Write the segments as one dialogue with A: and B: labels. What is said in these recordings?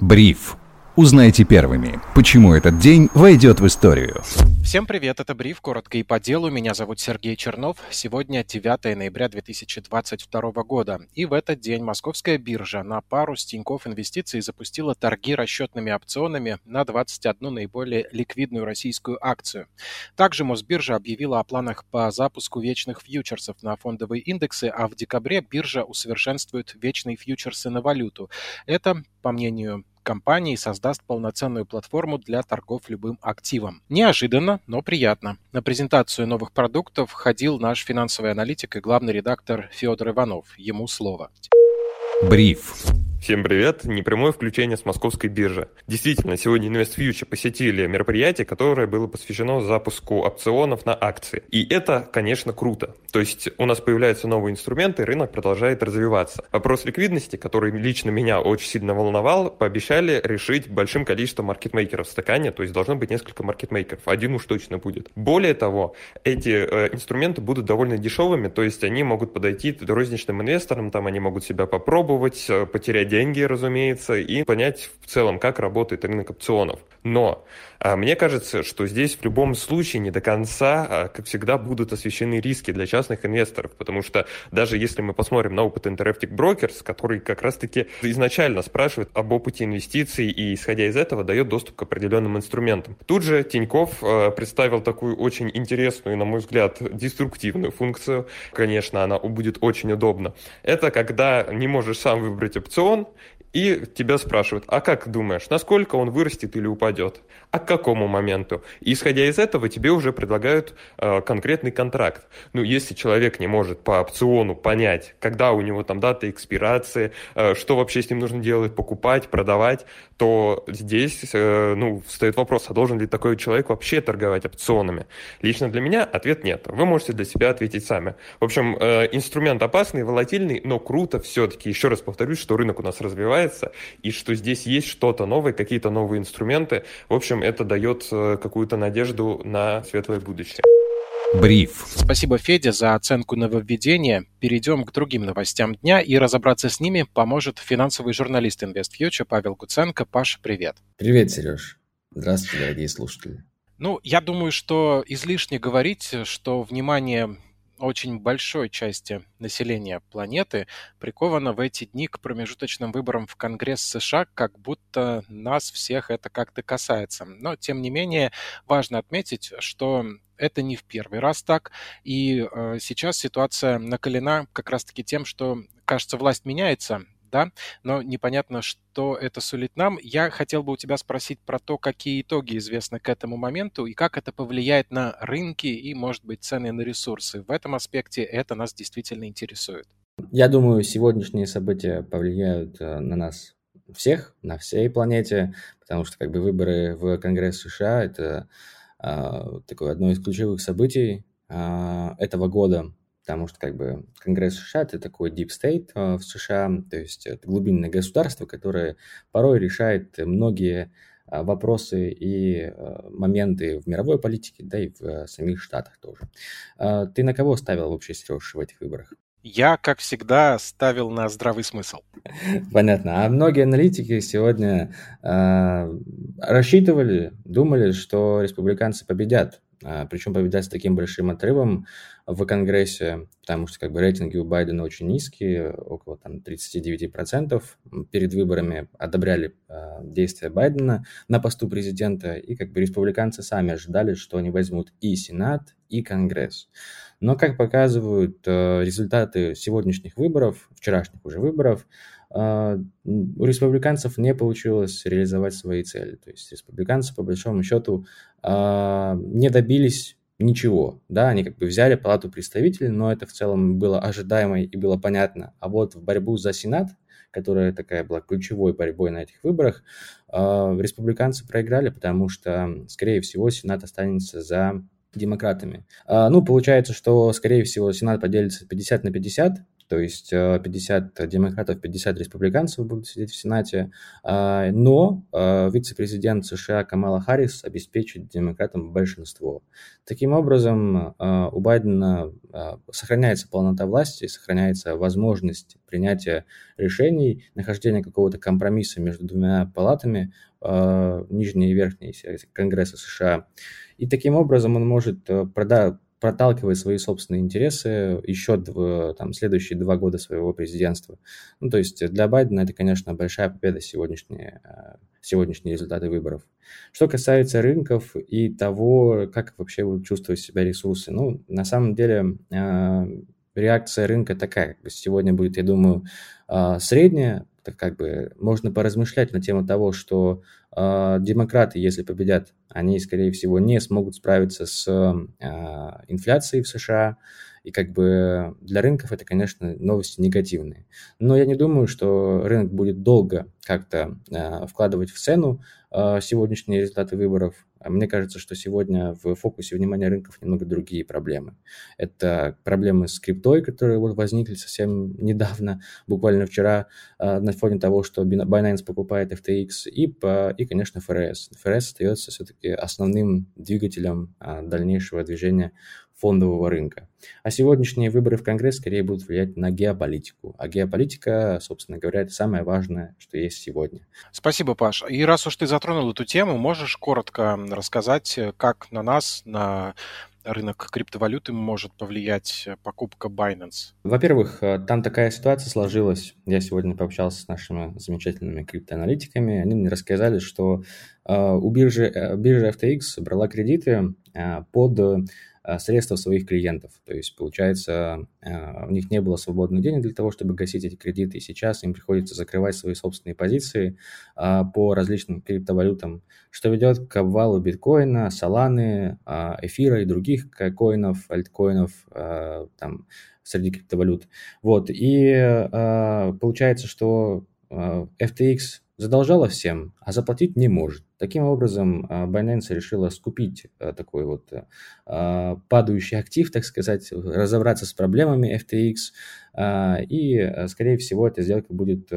A: Бриф. Узнайте первыми, почему этот день войдет в историю.
B: Всем привет, это Бриф, коротко и по делу. Меня зовут Сергей Чернов. Сегодня 9 ноября 2022 года. И в этот день Московская биржа на пару с Тинькофф Инвестиций запустила торги расчетными опционами на 21 наиболее ликвидную российскую акцию. Также Мосбиржа объявила о планах по запуску вечных фьючерсов на фондовые индексы, а в декабре биржа усовершенствует вечные фьючерсы на валюту. Это, по мнению компании создаст полноценную платформу для торгов любым активом. Неожиданно, но приятно. На презентацию новых продуктов ходил наш финансовый аналитик и главный редактор Федор Иванов. Ему слово.
A: Бриф.
C: Всем привет! Непрямое включение с московской биржи. Действительно, сегодня InvestFuture посетили мероприятие, которое было посвящено запуску опционов на акции. И это, конечно, круто. То есть у нас появляются новые инструменты, рынок продолжает развиваться. Вопрос ликвидности, который лично меня очень сильно волновал, пообещали решить большим количеством маркетмейкеров в стакане, то есть должно быть несколько маркетмейкеров, один уж точно будет. Более того, эти э, инструменты будут довольно дешевыми, то есть они могут подойти розничным инвесторам, там они могут себя попробовать, э, потерять деньги, разумеется, и понять в целом, как работает рынок опционов. Но мне кажется, что здесь в любом случае не до конца, а, как всегда, будут освещены риски для частных инвесторов, потому что даже если мы посмотрим на опыт Interactive Brokers, который как раз-таки изначально спрашивает об опыте инвестиций и, исходя из этого, дает доступ к определенным инструментам. Тут же Тиньков а, представил такую очень интересную, на мой взгляд, деструктивную функцию. Конечно, она будет очень удобна. Это когда не можешь сам выбрать опцион, и тебя спрашивают, а как думаешь, насколько он вырастет или упадет? А к какому моменту? И исходя из этого тебе уже предлагают э, конкретный контракт. Ну, если человек не может по опциону понять, когда у него там дата экспирации, э, что вообще с ним нужно делать, покупать, продавать, то здесь, э, ну, встает вопрос, а должен ли такой человек вообще торговать опционами? Лично для меня ответ нет. Вы можете для себя ответить сами. В общем, э, инструмент опасный, волатильный, но круто все-таки. Еще раз повторюсь, что рынок у нас развивается развивается, и что здесь есть что-то новое, какие-то новые инструменты. В общем, это дает э, какую-то надежду на светлое будущее.
B: Бриф. Спасибо, Федя, за оценку нововведения. Перейдем к другим новостям дня, и разобраться с ними поможет финансовый журналист InvestFuture Павел Гуценко. Паша, привет.
D: Привет, Сереж. Здравствуйте, дорогие слушатели.
B: Ну, я думаю, что излишне говорить, что внимание очень большой части населения планеты приковано в эти дни к промежуточным выборам в Конгресс США, как будто нас всех это как-то касается. Но, тем не менее, важно отметить, что это не в первый раз так, и э, сейчас ситуация накалена как раз-таки тем, что, кажется, власть меняется, да, но непонятно, что это сулит нам. Я хотел бы у тебя спросить про то, какие итоги известны к этому моменту и как это повлияет на рынки и, может быть, цены на ресурсы. В этом аспекте это нас действительно интересует.
D: Я думаю, сегодняшние события повлияют э, на нас всех, на всей планете, потому что как бы выборы в Конгресс США это э, такое одно из ключевых событий э, этого года потому что как бы Конгресс США это такой deep state а, в США, то есть это глубинное государство, которое порой решает многие а, вопросы и а, моменты в мировой политике, да и в самих Штатах тоже. Ты на кого ставил вообще, Сереж, в этих выборах?
B: Я, как всегда, ставил на здравый смысл.
D: Понятно. А многие аналитики сегодня э, рассчитывали, думали, что республиканцы победят причем победят с таким большим отрывом в Конгрессе, потому что как бы рейтинги у Байдена очень низкие, около там 39% перед выборами одобряли э, действия Байдена на посту президента, и как бы республиканцы сами ожидали, что они возьмут и Сенат, и Конгресс. Но, как показывают э, результаты сегодняшних выборов, вчерашних уже выборов, а, у республиканцев не получилось реализовать свои цели. То есть республиканцы, по большому счету, а, не добились ничего. Да, они как бы взяли палату представителей, но это в целом было ожидаемо и было понятно. А вот в борьбу за Сенат, которая такая была ключевой борьбой на этих выборах, а, республиканцы проиграли, потому что, скорее всего, Сенат останется за демократами. Ну, получается, что, скорее всего, Сенат поделится 50 на 50, то есть 50 демократов, 50 республиканцев будут сидеть в Сенате, но вице-президент США Камала Харрис обеспечит демократам большинство. Таким образом, у Байдена сохраняется полнота власти, сохраняется возможность принятия решений, нахождения какого-то компромисса между двумя палатами, нижней и верхней Конгресса США. И таким образом он может продать проталкивает свои собственные интересы еще там, следующие два года своего президентства. Ну, то есть для Байдена это, конечно, большая победа сегодняшние, э, сегодняшние результаты выборов. Что касается рынков и того, как вообще будут чувствовать себя ресурсы, ну, на самом деле э, реакция рынка такая, сегодня будет, я думаю, э, средняя, так как бы можно поразмышлять на тему того, что демократы, если победят, они, скорее всего, не смогут справиться с э, инфляцией в США, и как бы для рынков это, конечно, новости негативные. Но я не думаю, что рынок будет долго как-то э, вкладывать в цену сегодняшние результаты выборов. Мне кажется, что сегодня в фокусе внимания рынков немного другие проблемы. Это проблемы с криптой, которые вот возникли совсем недавно, буквально вчера, э, на фоне того, что Binance покупает FTX, и, по, и конечно, FRS. FRS остается все-таки основным двигателем э, дальнейшего движения фондового рынка. А сегодняшние выборы в Конгресс скорее будут влиять на геополитику. А геополитика, собственно говоря, это самое важное, что есть сегодня.
B: Спасибо, Паш. И раз уж ты затронул эту тему, можешь коротко рассказать, как на нас, на рынок криптовалюты может повлиять покупка Binance?
D: Во-первых, э, там такая ситуация сложилась. Я сегодня пообщался с нашими замечательными криптоаналитиками. Они мне рассказали, что э, у биржи, э, биржа FTX брала кредиты под Э, средства своих клиентов. То есть, получается, э, у них не было свободных денег для того, чтобы гасить эти кредиты, и сейчас им приходится закрывать свои собственные позиции э, по различным криптовалютам, что ведет к обвалу биткоина, соланы, эфира и других коинов, альткоинов, там, среди криптовалют. Вот, и получается, что FTX задолжала всем, а заплатить не может. Таким образом, а, Binance решила скупить а, такой вот а, падающий актив, так сказать, разобраться с проблемами FTX, и, скорее всего, эта сделка будет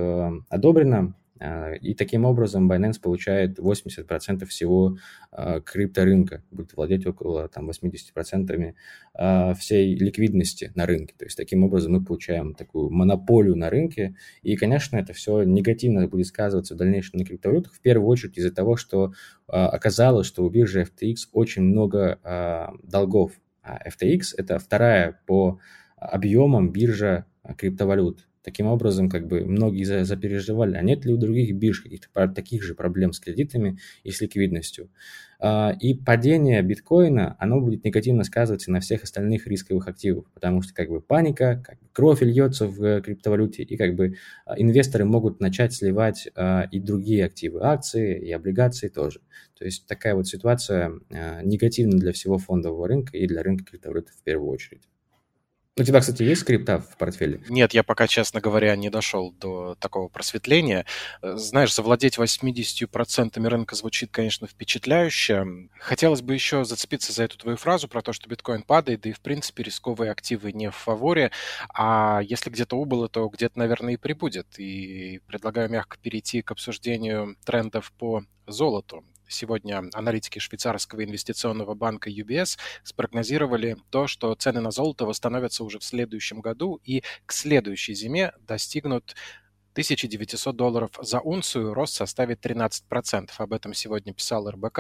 D: одобрена. а, и таким образом Binance получает 80% всего а, крипторынка, будет владеть около там, 80% а, всей ликвидности на рынке. То есть таким образом мы получаем такую монополию на рынке. И, конечно, это все негативно будет сказываться в дальнейшем на криптовалютах, в первую очередь из-за того, что оказалось, что у биржи FTX очень много долгов. FTX – это вторая по объемам биржа криптовалют. Таким образом, как бы многие запереживали, а нет ли у других бирж каких-то таких же проблем с кредитами и с ликвидностью. А, и падение биткоина, оно будет негативно сказываться на всех остальных рисковых активах, потому что как бы паника, как бы кровь льется в криптовалюте, и как бы а, инвесторы могут начать сливать а, и другие активы, акции и облигации тоже. То есть такая вот ситуация негативна для всего фондового рынка и для рынка криптовалюты в первую очередь. У тебя, кстати, есть скрипта в портфеле?
B: Нет, я пока, честно говоря, не дошел до такого просветления. Знаешь, завладеть 80% рынка звучит, конечно, впечатляюще. Хотелось бы еще зацепиться за эту твою фразу про то, что биткоин падает, да и, в принципе, рисковые активы не в фаворе. А если где-то убыло, то где-то, наверное, и прибудет. И предлагаю мягко перейти к обсуждению трендов по золоту. Сегодня аналитики швейцарского инвестиционного банка UBS спрогнозировали то, что цены на золото восстановятся уже в следующем году и к следующей зиме достигнут 1900 долларов за унцию, рост составит 13%. Об этом сегодня писал РБК.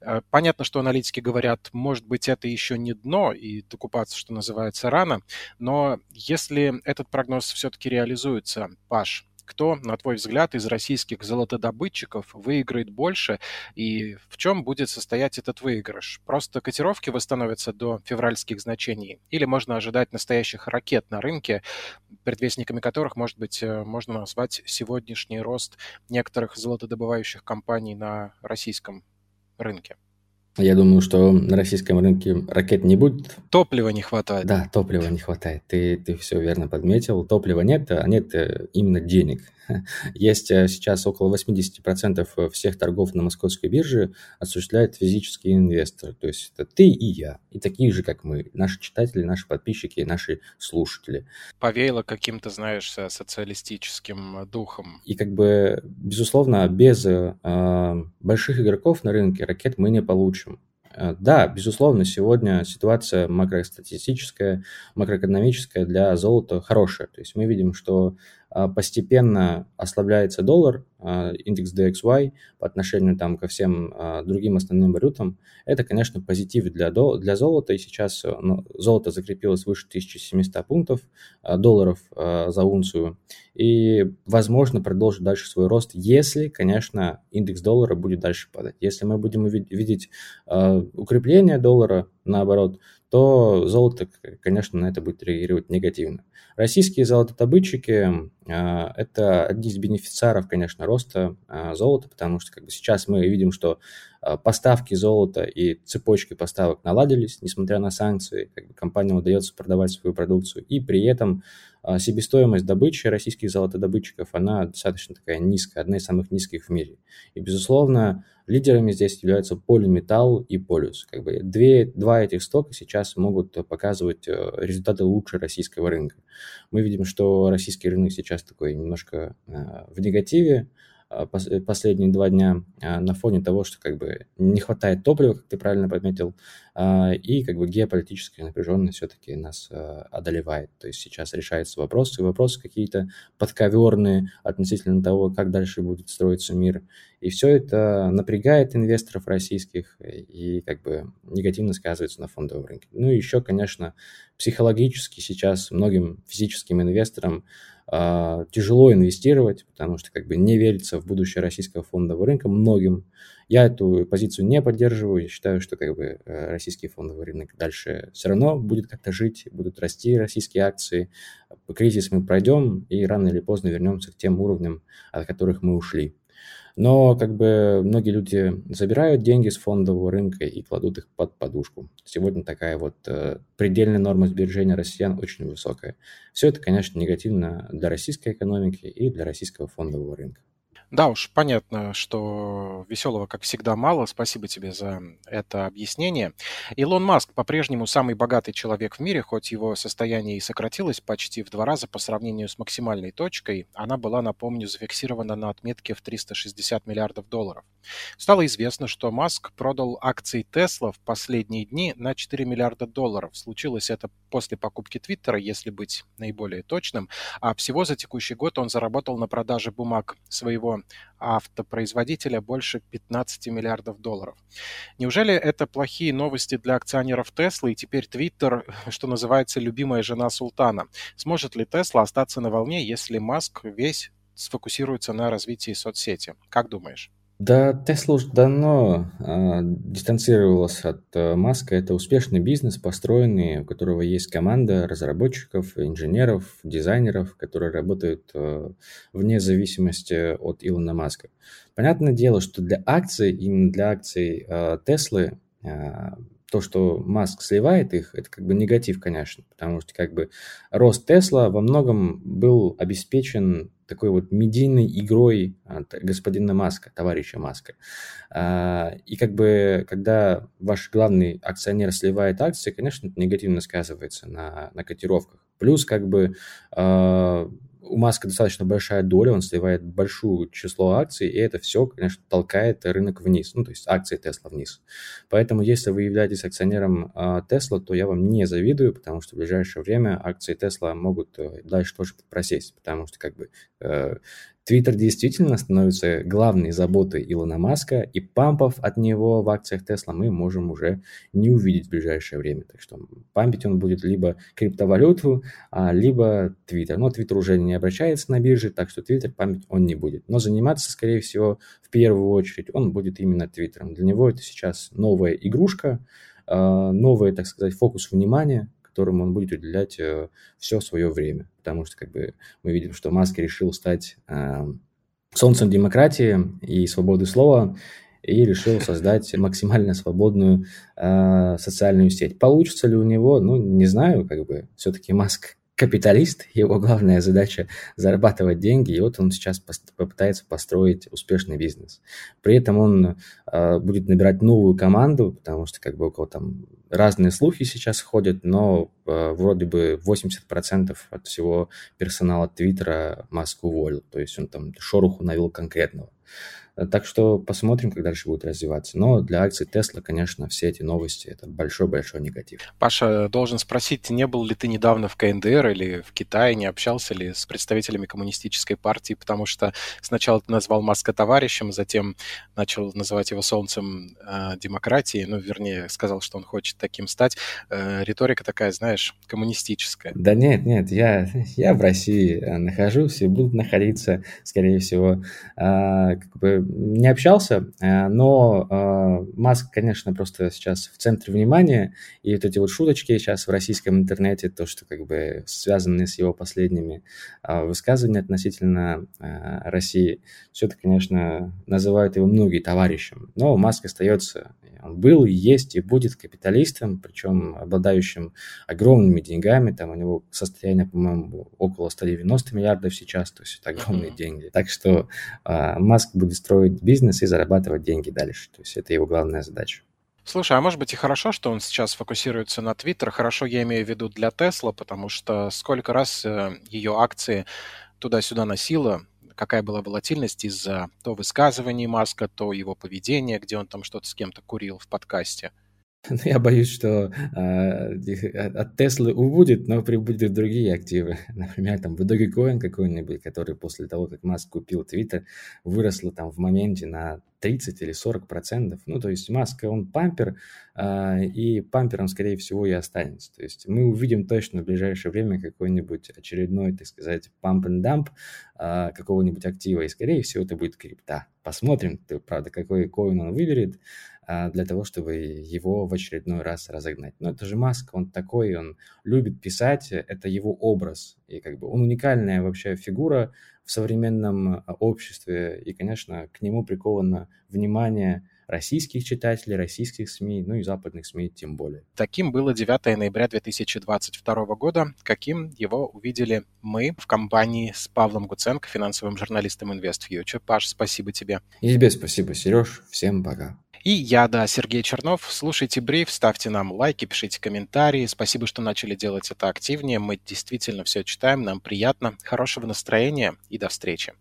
B: Э, понятно, что аналитики говорят, может быть, это еще не дно, и докупаться, что называется, рано, но если этот прогноз все-таки реализуется, Паш, кто, на твой взгляд, из российских золотодобытчиков выиграет больше и в чем будет состоять этот выигрыш? Просто котировки восстановятся до февральских значений или можно ожидать настоящих ракет на рынке, предвестниками которых, может быть, э, можно назвать сегодняшний рост некоторых золотодобывающих компаний на российском рынке?
D: Я думаю, что на российском рынке ракет не будет.
B: Топлива не хватает.
D: Да, топлива не хватает. Ты, ты все верно подметил. Топлива нет, а нет э, именно денег. Есть э, сейчас около 80% э, всех торгов на московской бирже осуществляют физические инвесторы. То есть это ты и я, и такие же, как мы, наши читатели, наши подписчики, наши слушатели.
B: Повеяло каким-то, знаешь, социалистическим духом.
D: И как бы, безусловно, без э, больших игроков на рынке ракет мы не получим. Э, да, безусловно, сегодня ситуация макростатистическая, макроэкономическая для золота хорошая. То есть мы видим, что постепенно ослабляется доллар, индекс DXY по отношению там, ко всем а, другим основным валютам. Это, конечно, позитив для, для золота. И сейчас ну, золото закрепилось выше 1700 пунктов долларов за унцию. И, возможно, продолжит дальше свой рост, если, конечно, индекс доллара будет дальше падать. Если мы будем видеть укрепление доллара, наоборот, то золото, конечно, на это будет реагировать негативно. Российские золотодобытчики а, – это одни из бенефициаров, конечно, роста а, золота, потому что как бы, сейчас мы видим, что поставки золота и цепочки поставок наладились, несмотря на санкции, как бы компаниям удается продавать свою продукцию, и при этом себестоимость добычи российских золотодобытчиков, она достаточно такая низкая, одна из самых низких в мире. И, безусловно, Лидерами здесь являются полиметалл и полюс. Как бы две, два этих стока сейчас могут показывать э, результаты лучше российского рынка. Мы видим, что российский рынок сейчас такой немножко э, в негативе, э, последние два дня а, на фоне того, что как бы не хватает топлива, как ты правильно подметил, а, и как бы геополитическая напряженность все-таки нас одолевает. То есть сейчас решаются вопросы, вопросы какие-то подковерные относительно того, как дальше будет строиться мир. И все это напрягает инвесторов российских и как бы негативно сказывается на фондовом рынке. Ну и еще, конечно, психологически сейчас многим физическим инвесторам а, тяжело инвестировать, потому что как бы не верится в будущее российского фондового рынка многим. Я эту позицию не поддерживаю. Я считаю, что как бы э, российский фондовый рынок дальше все равно будет как-то жить, будут расти российские акции. Кризис мы пройдем и рано или поздно вернемся к тем уровням, от которых мы ушли. Но как бы многие люди забирают деньги с фондового рынка и кладут их под подушку. Сегодня такая вот э, предельная норма сбережения россиян очень высокая. Все это, конечно, негативно для российской экономики и для российского фондового рынка.
B: Да уж, понятно, что веселого, как всегда, мало. Спасибо тебе за это объяснение. Илон Маск по-прежнему самый богатый человек в мире, хоть его состояние и сократилось почти в два раза по сравнению с максимальной точкой. Она была, напомню, зафиксирована на отметке в 360 миллиардов долларов. Стало известно, что Маск продал акции Тесла в последние дни на 4 миллиарда долларов. Случилось это после покупки Твиттера, если быть наиболее точным. А всего за текущий год он заработал на продаже бумаг своего автопроизводителя больше 15 миллиардов долларов. Неужели это плохие новости для акционеров Тесла и теперь Твиттер, что называется, любимая жена султана? Сможет ли Тесла остаться на волне, если Маск весь сфокусируется на развитии соцсети? Как думаешь?
D: Да, Tesla уже давно э, дистанцировалась от э, Маска. Это успешный бизнес, построенный, у которого есть команда разработчиков, инженеров, дизайнеров, которые работают э, вне зависимости от Илона Маска. Понятное дело, что для акций, именно для акций э, Теслы, э, то, что Маск сливает их, это как бы негатив, конечно, потому что как бы рост Тесла во многом был обеспечен такой вот медийной игрой господина Маска, товарища Маска. А, и как бы, когда ваш главный акционер сливает акции, конечно, это негативно сказывается на, на котировках. Плюс как бы а, у Маска достаточно большая доля, он сливает большое число акций, и это все, конечно, толкает рынок вниз, ну, то есть акции Тесла вниз. Поэтому, если вы являетесь акционером Тесла, то я вам не завидую, потому что в ближайшее время акции Тесла могут э, дальше тоже просесть, потому что как бы э, Твиттер действительно становится главной заботой Илона Маска, и пампов от него в акциях Тесла мы можем уже не увидеть в ближайшее время. Так что пампить он будет либо криптовалюту, а, либо Твиттер. Но Твиттер уже не обращается на бирже, так что Твиттер пампить он не будет. Но заниматься, скорее всего, в первую очередь он будет именно Твиттером. Для него это сейчас новая игрушка, а, новый, так сказать, фокус внимания, которому он будет уделять э, все свое время. Потому что как бы мы видим, что Маск решил стать э, солнцем демократии и свободы слова. и решил создать максимально свободную э, социальную сеть. Получится ли у него? Ну, не знаю, как бы. Все-таки Маск капиталист, его главная задача зарабатывать деньги, и вот он сейчас попытается построить успешный бизнес. При этом он э, будет набирать новую команду, потому что как бы около там разные слухи сейчас ходят, но э, вроде бы 80% от всего персонала Твиттера Маск уволил, то есть он там шороху навел конкретного. Так что посмотрим, как дальше будет развиваться. Но для акций Тесла, конечно, все эти новости – это большой-большой негатив.
B: Паша, должен спросить, не был ли ты недавно в КНДР или в Китае, не общался ли с представителями коммунистической партии, потому что сначала ты назвал Маска товарищем, затем начал называть его солнцем э, демократии, ну, вернее, сказал, что он хочет таким стать. Э, риторика такая, знаешь, коммунистическая.
D: Да нет, нет, я, я в России нахожусь и буду находиться, скорее всего. А, как бы не общался, э, но э, Маск, конечно, просто сейчас в центре внимания, и вот эти вот шуточки сейчас в российском интернете, то, что как бы связаны с его последними э, высказываниями относительно России, все это, конечно, называют его многие товарищем, но Маск остается он был, есть и будет капиталистом, причем обладающим огромными деньгами. Там у него состояние, по-моему, около 190 миллиардов сейчас, то есть это огромные uh-huh. деньги. Так что э, Маск будет строить бизнес и зарабатывать деньги дальше. То есть это его главная задача.
B: Слушай, а может быть и хорошо, что он сейчас фокусируется на Твиттер. Хорошо, я имею в виду для Тесла, потому что сколько раз э, ее акции туда-сюда носило, какая была волатильность из-за то высказываний Маска, то его поведения, где он там что-то с кем-то курил в подкасте.
D: Ну, я боюсь, что э, от Теслы убудет, но прибудут другие активы. Например, там в Dogecoin какой-нибудь, который после того, как Маск купил Твиттер, выросло там в моменте на 30 или 40 процентов. Ну, то есть Маск, он пампер, э, и пампером, скорее всего, и останется. То есть мы увидим точно в ближайшее время какой-нибудь очередной, так сказать, pump and э, какого-нибудь актива, и, скорее всего, это будет крипта. Посмотрим, правда, какой коин он выберет, а, для того, чтобы его в очередной раз разогнать. Но это же Маск, он такой, он любит писать, это его образ, и как бы он уникальная вообще фигура в современном а, обществе, и, конечно, к нему приковано внимание российских читателей, российских СМИ, ну и западных СМИ тем более.
B: Таким было 9 ноября 2022 года, каким его увидели мы в компании с Павлом Гуценко, финансовым журналистом InvestFuture. Паш, спасибо тебе.
D: И тебе спасибо, Сереж. Всем пока.
B: И я, да, Сергей Чернов. Слушайте бриф, ставьте нам лайки, пишите комментарии. Спасибо, что начали делать это активнее. Мы действительно все читаем, нам приятно. Хорошего настроения и до встречи.